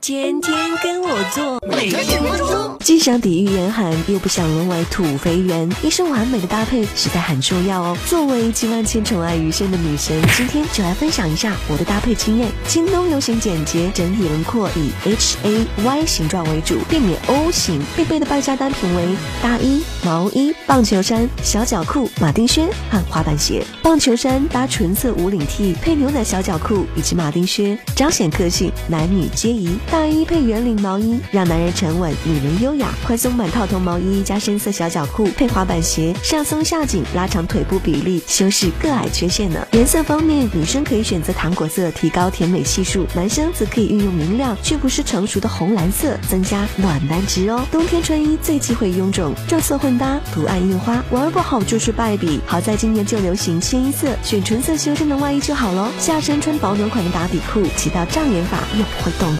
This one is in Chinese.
天天跟我做，每天分钟。既想抵御严寒，又不想沦为土肥圆，一身完美的搭配实在很重要哦。作为集万千宠爱于一身的女神，今天就来分享一下我的搭配经验。京东流行简洁，整体轮廓以 H A Y 形状为主，避免 O 型。必备的败家单品为大衣、毛衣、棒球衫、小脚裤、马丁靴和滑板鞋。棒球衫搭纯色无领 T，配牛仔小脚裤以及马丁靴，彰显个性，男女皆宜。大衣配圆领毛衣，让男人沉稳，女人优雅。宽松版套头毛衣加深色小脚裤，配滑板鞋，上松下紧，拉长腿部比例，修饰个矮缺陷呢。颜色方面，女生可以选择糖果色，提高甜美系数；男生则可以运用明亮却不失成熟的红蓝色，增加暖男值哦。冬天穿衣最忌讳臃肿，撞色混搭，图案印花，玩不好就是败笔。好在今年就流行清一色，选纯色修身的外衣就好喽。下身穿保暖款的打底裤，起到障眼法又不会冻。